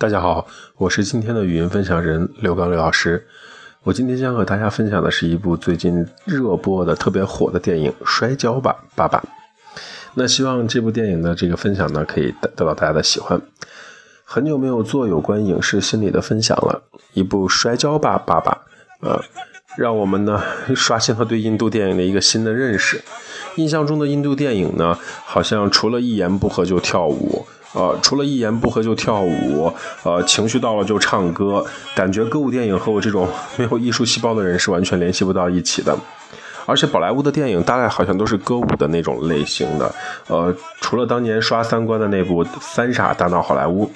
大家好，我是今天的语音分享人刘刚刘老师。我今天将和大家分享的是一部最近热播的特别火的电影《摔跤吧，爸爸》。那希望这部电影的这个分享呢，可以得到大家的喜欢。很久没有做有关影视心理的分享了，一部《摔跤吧，爸爸》呃，让我们呢刷新了对印度电影的一个新的认识。印象中的印度电影呢，好像除了一言不合就跳舞。呃，除了一言不合就跳舞，呃，情绪到了就唱歌，感觉歌舞电影和我这种 没有艺术细胞的人是完全联系不到一起的。而且宝莱坞的电影大概好像都是歌舞的那种类型的，呃，除了当年刷三观的那部《三傻大闹好莱坞》。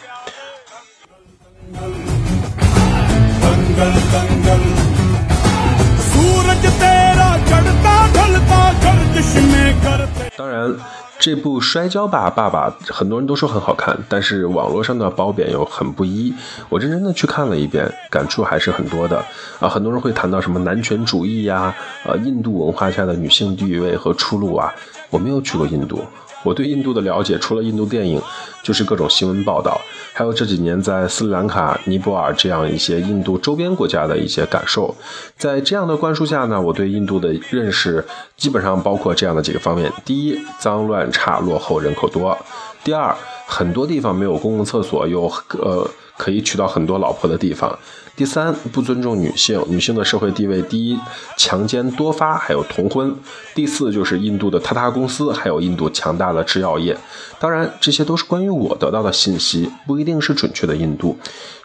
当然。这部《摔跤吧，爸爸》很多人都说很好看，但是网络上的褒贬又很不一。我认真的去看了一遍，感触还是很多的啊。很多人会谈到什么男权主义呀，呃，印度文化下的女性地位和出路啊。我没有去过印度。我对印度的了解，除了印度电影，就是各种新闻报道，还有这几年在斯里兰卡、尼泊尔这样一些印度周边国家的一些感受。在这样的灌输下呢，我对印度的认识基本上包括这样的几个方面：第一，脏乱差、落后、人口多；第二，很多地方没有公共厕所，有呃可以娶到很多老婆的地方。第三，不尊重女性，女性的社会地位低，强奸多发，还有童婚。第四，就是印度的塔塔公司，还有印度强大的制药业。当然，这些都是关于我得到的信息，不一定是准确的印度，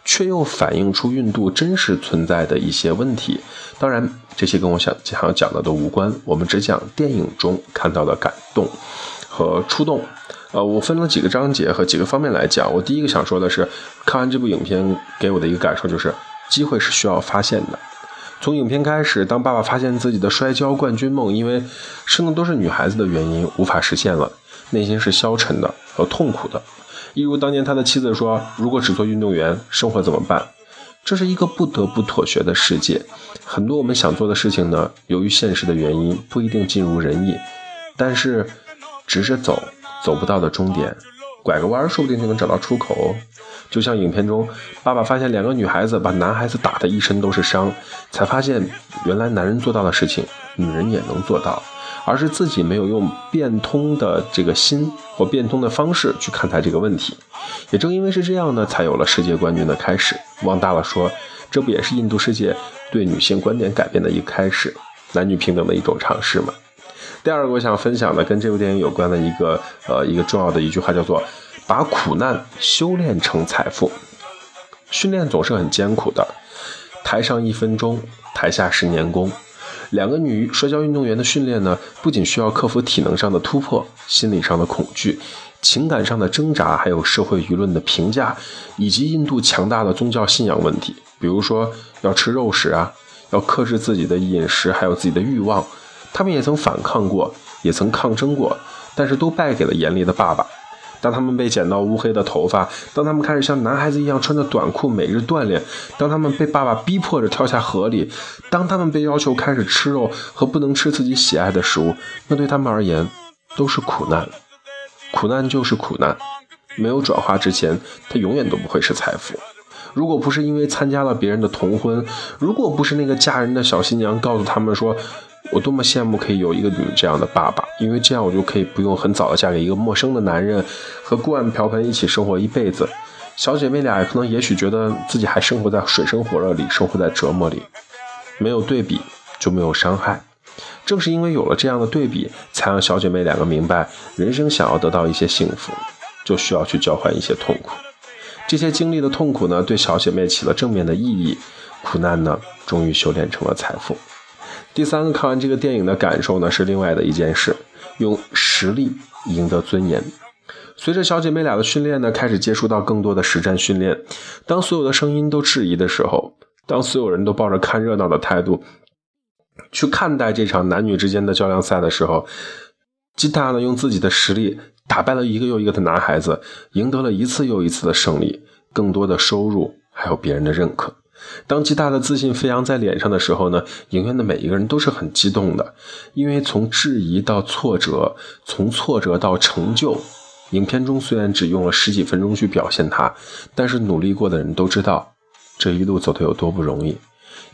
却又反映出印度真实存在的一些问题。当然，这些跟我想想要讲的都无关，我们只讲电影中看到的感动和触动。呃，我分了几个章节和几个方面来讲。我第一个想说的是，看完这部影片给我的一个感受就是。机会是需要发现的。从影片开始，当爸爸发现自己的摔跤冠军梦因为生的都是女孩子的原因无法实现了，内心是消沉的和痛苦的。一如当年他的妻子说：“如果只做运动员，生活怎么办？”这是一个不得不妥协的世界。很多我们想做的事情呢，由于现实的原因不一定尽如人意。但是，直着走，走不到的终点。拐个弯，说不定就能找到出口。就像影片中，爸爸发现两个女孩子把男孩子打得一身都是伤，才发现原来男人做到的事情，女人也能做到，而是自己没有用变通的这个心或变通的方式去看待这个问题。也正因为是这样呢，才有了世界冠军的开始。往大了说，这不也是印度世界对女性观点改变的一开始，男女平等的一种尝试吗？第二个我想分享的跟这部电影有关的一个呃一个重要的一句话叫做“把苦难修炼成财富”。训练总是很艰苦的，台上一分钟，台下十年功。两个女摔跤运动员的训练呢，不仅需要克服体能上的突破、心理上的恐惧、情感上的挣扎，还有社会舆论的评价，以及印度强大的宗教信仰问题，比如说要吃肉食啊，要克制自己的饮食，还有自己的欲望。他们也曾反抗过，也曾抗争过，但是都败给了严厉的爸爸。当他们被剪到乌黑的头发，当他们开始像男孩子一样穿着短裤每日锻炼，当他们被爸爸逼迫着跳下河里，当他们被要求开始吃肉和不能吃自己喜爱的食物，那对他们而言都是苦难。苦难就是苦难，没有转化之前，它永远都不会是财富。如果不是因为参加了别人的童婚，如果不是那个嫁人的小新娘告诉他们说。我多么羡慕可以有一个你这样的爸爸，因为这样我就可以不用很早的嫁给一个陌生的男人，和锅碗瓢盆一起生活一辈子。小姐妹俩可能也许觉得自己还生活在水深火热里，生活在折磨里。没有对比就没有伤害，正是因为有了这样的对比，才让小姐妹两个明白，人生想要得到一些幸福，就需要去交换一些痛苦。这些经历的痛苦呢，对小姐妹起了正面的意义，苦难呢，终于修炼成了财富。第三个看完这个电影的感受呢，是另外的一件事，用实力赢得尊严。随着小姐妹俩的训练呢，开始接触到更多的实战训练。当所有的声音都质疑的时候，当所有人都抱着看热闹的态度去看待这场男女之间的较量赛的时候，吉塔呢用自己的实力打败了一个又一个的男孩子，赢得了一次又一次的胜利，更多的收入，还有别人的认可。当极大的自信飞扬在脸上的时候呢，影院的每一个人都是很激动的，因为从质疑到挫折，从挫折到成就，影片中虽然只用了十几分钟去表现他，但是努力过的人都知道，这一路走的有多不容易。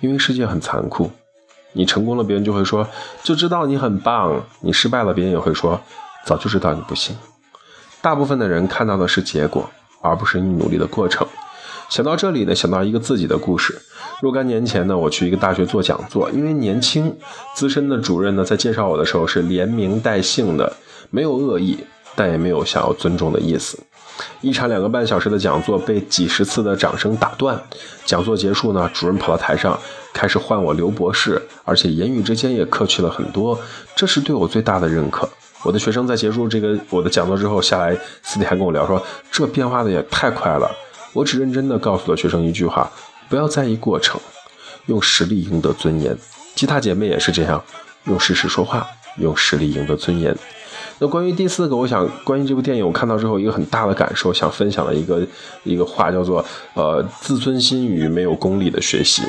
因为世界很残酷，你成功了，别人就会说就知道你很棒；你失败了，别人也会说早就知道你不行。大部分的人看到的是结果，而不是你努力的过程。想到这里呢，想到一个自己的故事。若干年前呢，我去一个大学做讲座，因为年轻，资深的主任呢在介绍我的时候是连名带姓的，没有恶意。但也没有想要尊重的意思。一场两个半小时的讲座被几十次的掌声打断。讲座结束呢，主任跑到台上开始唤我刘博士，而且言语之间也客气了很多。这是对我最大的认可。我的学生在结束这个我的讲座之后下来，私底下跟我聊说，这变化的也太快了。我只认真地告诉了学生一句话：不要在意过程，用实力赢得尊严。吉他姐妹也是这样，用事实说话，用实力赢得尊严。那关于第四个，我想关于这部电影，我看到之后一个很大的感受，想分享的一个一个话叫做，呃，自尊心与没有功利的学习。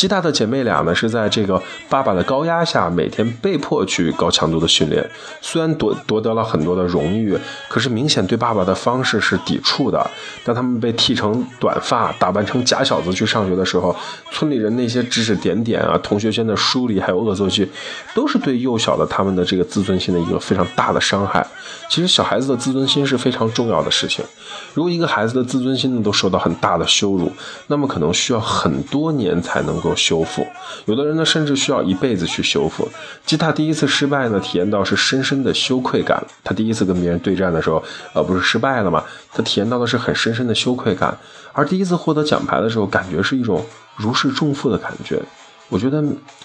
吉他的姐妹俩呢，是在这个爸爸的高压下，每天被迫去高强度的训练。虽然夺夺得了很多的荣誉，可是明显对爸爸的方式是抵触的。当他们被剃成短发，打扮成假小子去上学的时候，村里人那些指指点点啊，同学间的疏离，还有恶作剧，都是对幼小的他们的这个自尊心的一个非常大的伤害。其实小孩子的自尊心是非常重要的事情。如果一个孩子的自尊心呢都受到很大的羞辱，那么可能需要很多年才能够。修复，有的人呢，甚至需要一辈子去修复。吉他第一次失败呢，体验到是深深的羞愧感。他第一次跟别人对战的时候，呃，不是失败了吗？他体验到的是很深深的羞愧感。而第一次获得奖牌的时候，感觉是一种如释重负的感觉。我觉得，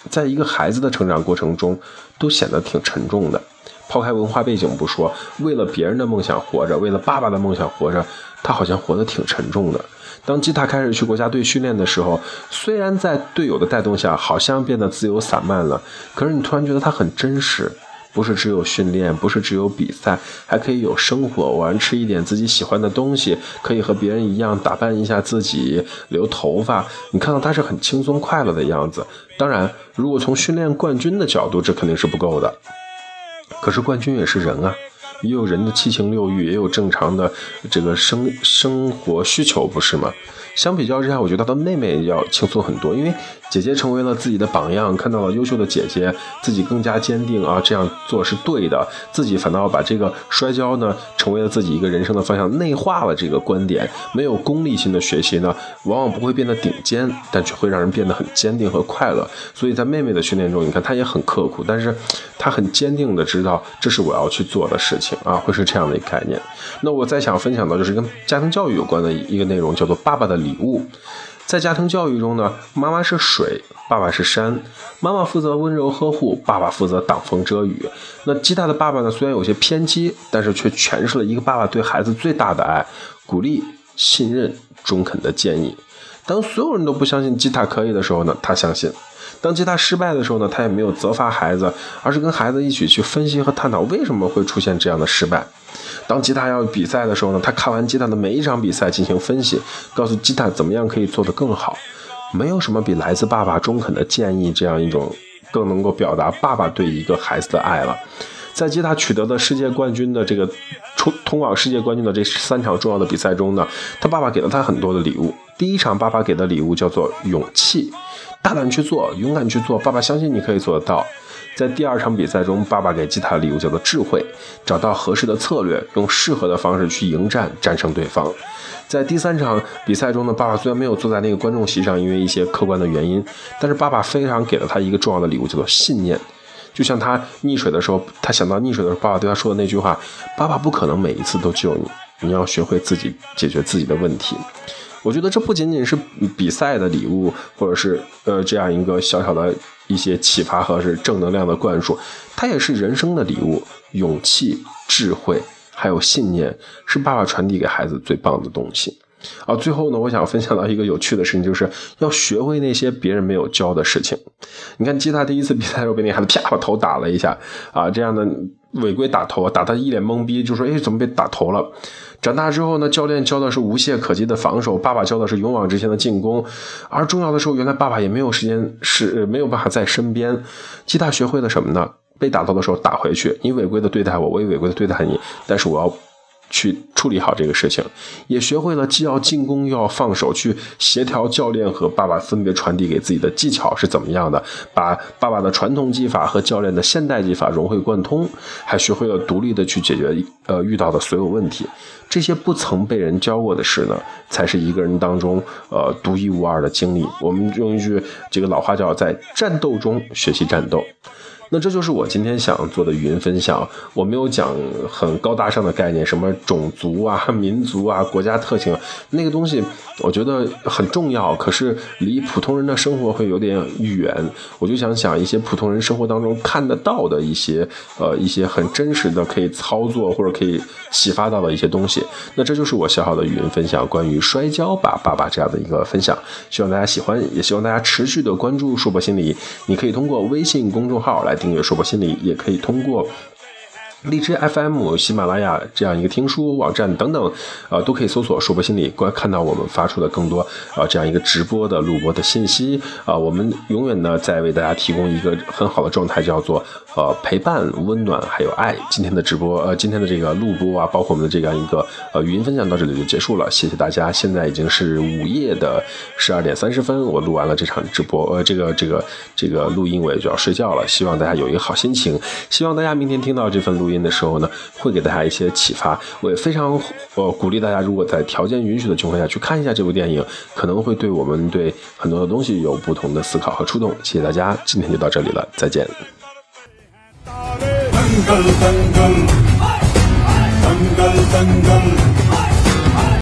在一个孩子的成长过程中，都显得挺沉重的。抛开文化背景不说，为了别人的梦想活着，为了爸爸的梦想活着，他好像活得挺沉重的。当吉他开始去国家队训练的时候，虽然在队友的带动下，好像变得自由散漫了，可是你突然觉得他很真实，不是只有训练，不是只有比赛，还可以有生活，玩吃一点自己喜欢的东西，可以和别人一样打扮一下自己，留头发。你看到他是很轻松快乐的样子。当然，如果从训练冠军的角度，这肯定是不够的。可是冠军也是人啊。也有人的七情六欲，也有正常的这个生生活需求，不是吗？相比较之下，我觉得他的妹妹要轻松很多，因为姐姐成为了自己的榜样，看到了优秀的姐姐，自己更加坚定啊，这样做是对的。自己反倒把这个摔跤呢，成为了自己一个人生的方向，内化了这个观点。没有功利性的学习呢，往往不会变得顶尖，但却会让人变得很坚定和快乐。所以在妹妹的训练中，你看她也很刻苦，但是她很坚定的知道这是我要去做的事情啊，会是这样的一个概念。那我再想分享的就是跟家庭教育有关的一个内容，叫做爸爸的。礼物，在家庭教育中呢，妈妈是水，爸爸是山。妈妈负责温柔呵护，爸爸负责挡风遮雨。那鸡蛋的爸爸呢，虽然有些偏激，但是却诠释了一个爸爸对孩子最大的爱：鼓励、信任、中肯的建议。当所有人都不相信吉他可以的时候呢，他相信；当吉他失败的时候呢，他也没有责罚孩子，而是跟孩子一起去分析和探讨为什么会出现这样的失败。当吉他要比赛的时候呢，他看完吉他的每一场比赛进行分析，告诉吉他怎么样可以做得更好。没有什么比来自爸爸中肯的建议这样一种更能够表达爸爸对一个孩子的爱了。在吉他取得的世界冠军的这个通通往世界冠军的这三场重要的比赛中呢，他爸爸给了他很多的礼物。第一场，爸爸给的礼物叫做勇气，大胆去做，勇敢去做，爸爸相信你可以做得到。在第二场比赛中，爸爸给吉他的礼物叫做智慧，找到合适的策略，用适合的方式去迎战，战胜对方。在第三场比赛中呢，爸爸虽然没有坐在那个观众席上，因为一些客观的原因，但是爸爸非常给了他一个重要的礼物，叫做信念。就像他溺水的时候，他想到溺水的时候，爸爸对他说的那句话：“爸爸不可能每一次都救你，你要学会自己解决自己的问题。”我觉得这不仅仅是比赛的礼物，或者是呃这样一个小小的一些启发和是正能量的灌输，它也是人生的礼物，勇气、智慧还有信念，是爸爸传递给孩子最棒的东西。啊，最后呢，我想分享到一个有趣的事情，就是要学会那些别人没有教的事情。你看，吉他第一次比赛的时候被那孩子啪把头打了一下，啊，这样的违规打头，打他一脸懵逼，就说：“哎，怎么被打头了？”长大之后呢，教练教的是无懈可击的防守，爸爸教的是勇往直前的进攻。而重要的时候，原来爸爸也没有时间，是没有办法在身边。吉他学会了什么呢？被打到的时候打回去，你违规的对待我，我也违规的对待你，但是我要。去处理好这个事情，也学会了既要进攻又要放手，去协调教练和爸爸分别传递给自己的技巧是怎么样的，把爸爸的传统技法和教练的现代技法融会贯通，还学会了独立的去解决呃遇到的所有问题。这些不曾被人教过的事呢，才是一个人当中呃独一无二的经历。我们用一句这个老话叫在战斗中学习战斗。那这就是我今天想做的语音分享。我没有讲很高大上的概念，什么种族啊、民族啊、国家特性那个东西，我觉得很重要。可是离普通人的生活会有点远。我就想讲一些普通人生活当中看得到的一些呃一些很真实的可以操作或者可以启发到的一些东西。那这就是我小小的语音分享，关于摔跤吧爸爸这样的一个分享。希望大家喜欢，也希望大家持续的关注硕博心理。你可以通过微信公众号来。订阅说博心理，也可以通过。荔枝 FM、喜马拉雅这样一个听书网站等等，呃，都可以搜索“硕博心理”，观看到我们发出的更多啊这样一个直播的录播的信息啊。我们永远呢在为大家提供一个很好的状态，叫做呃陪伴、温暖还有爱。今天的直播呃今天的这个录播啊，包括我们的这样一个呃语音分享到这里就结束了，谢谢大家。现在已经是午夜的十二点三十分，我录完了这场直播，呃这个这个这个录音我也就要睡觉了。希望大家有一个好心情，希望大家明天听到这份录音。的时候呢，会给大家一些启发。我也非常呃鼓励大家，如果在条件允许的情况下去看一下这部电影，可能会对我们对很多的东西有不同的思考和触动。谢谢大家，今天就到这里了，再见。